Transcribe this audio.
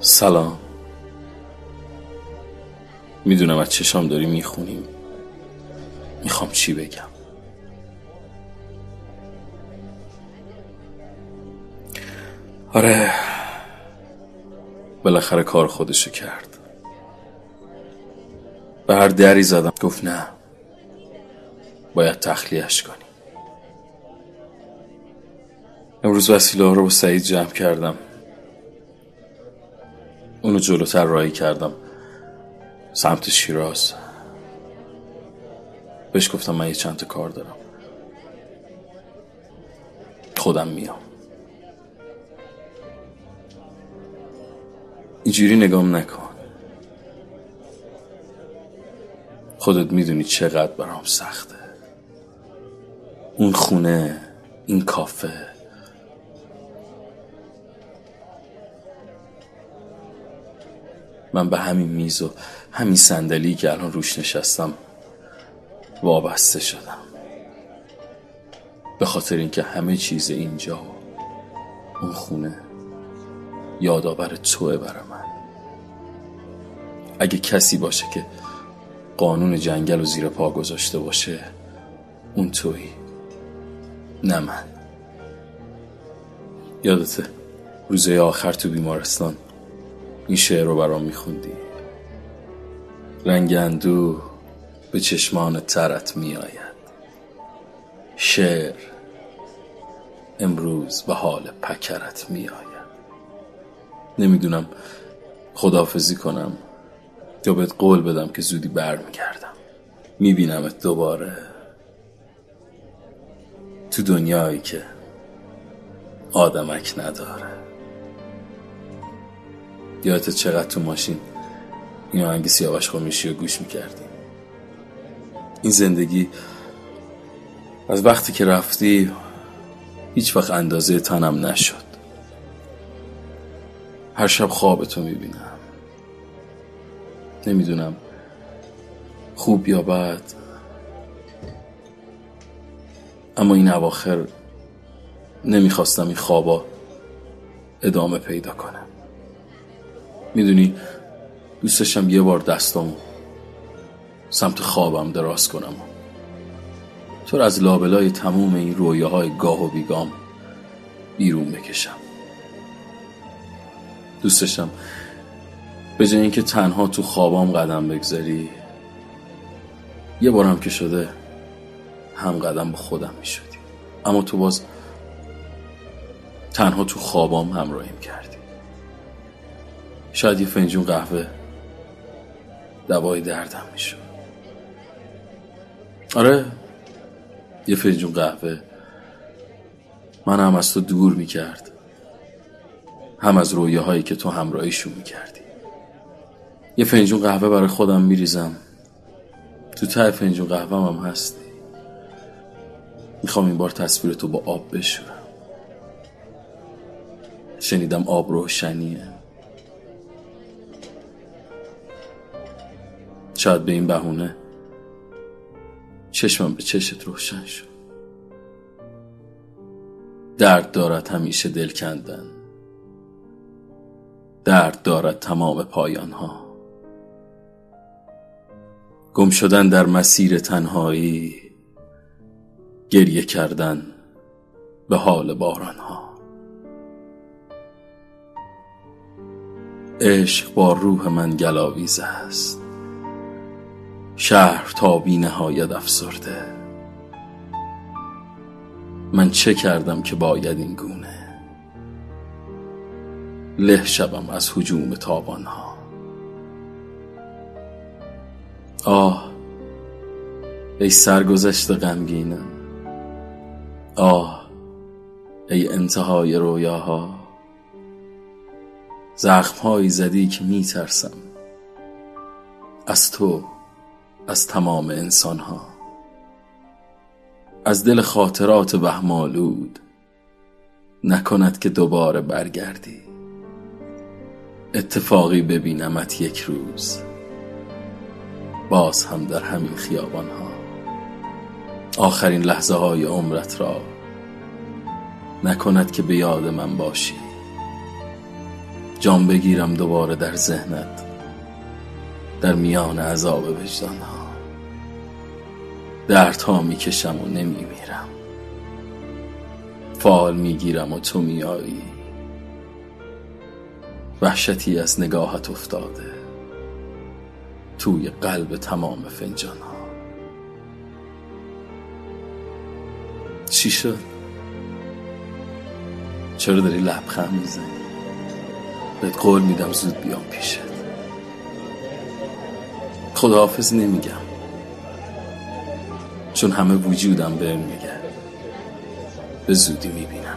سلام. می‌دونم از چشام داری می‌خونیم می‌خوام چی بگم؟ آره. بالاخره کار خودشو کرد. به هر دری زدم. گفت نه. باید تخلیهش کنی. امروز وسیله ها رو با سعید جمع کردم. اونو جلوتر رایی کردم. سمت شیراز. بهش گفتم من یه چند تا کار دارم. خودم میام. اینجوری نگام نکن. خودت می‌دونی چقدر برام سخته. اون خونه این کافه. من به همین میز و همین صندلی که الان روش نشستم وابسته شدم. به خاطر اینکه همه چیز اینجا اون خونه یادآور توه برا من. اگه کسی باشه که قانون جنگل و زیر پا گذاشته باشه اون تویی نه من. یادته روزه آخر تو بیمارستان این شعر رو برام میخوندی. رنگ به چشمان ترت میآید. شعر امروز به حال پکرت میآید. نمی‌دونم خدافزی کنم یا بهت قول بدم که زودی برمیگردم. میبینمت دوباره تو دنیایی که آدمک نداره. یادت چقدر تو ماشین این آهنگ سیاوش خمیشی رو گوش می‌کردی؟ این زندگی از وقتی که رفتی هیچ وقت اندازه تنم نشد. هر شب خوابتو می‌بینم. نمی‌دونم خوب یا بد. اما این اواخر نمی‌خواستم این خوابا ادامه پیدا کنم. می‌دونی دوستشم یه بار دستامو سمت خوابم دراز کنم. تو از لابلای تموم این رویاهای گاه و بیگام بیرون بکشم. دوستشم به جای اینکه تنها تو خوابام قدم بگذاری یه بارم که شده هم قدم به خودم می شدی اما تو باز تنها تو خوابام همراهیم کردی. شاید یه فنجون قهوه دوای دردم می‌شد آره یه فنجون قهوه. من هم از تو دور می‌کرد. هم از رویاهایی که تو همراهیشون می‌کردی. یه فنجون قهوه برای خودم میریزم. تو ته فنجون قهوه هم هستی می‌خوام این بار تصویر تو با آب بشورم. شنیدم آب روشنیه. شاید به این بهونه چشمم به چشت روشن شد. درد دارد همیشه دل کندن. درد دارد تمام پایان ها. گم شدن در مسیر تنهایی گریه کردن به حال باران ها. عشق با روح من گلاویز است. شهر تا بی نهایت افسرده. من چه کردم که باید این گونه؟ له شبم از حجوم تابان ها آه ای سرگذشت غمگینم آه ای انتهای رویاها. زخمهایی زدی که میترسم. از تو از تمام انسان ها از دل خاطرات وهمالود نکند که دوباره برگردی. اتفاقی ببینمت یک روز باز هم در همین خیابان ها آخرین لحظه های عمرت را نکند که به یاد من باشی. جام بگیرم دوباره در ذهنت در میان عذاب وجدان ها دردها می‌کشم و نمیمیرم. فال می‌گیرم و تو میایی. وحشتی از نگاهت افتاده. توی قلب تمام فنجان ها چی شد؟ چرا داری لبخند می‌زنی؟ بهت قول میدم زود بیام پیشت. خداحافظ نمیگم. چون همه وجودم بهم میگه به زودی می‌بینم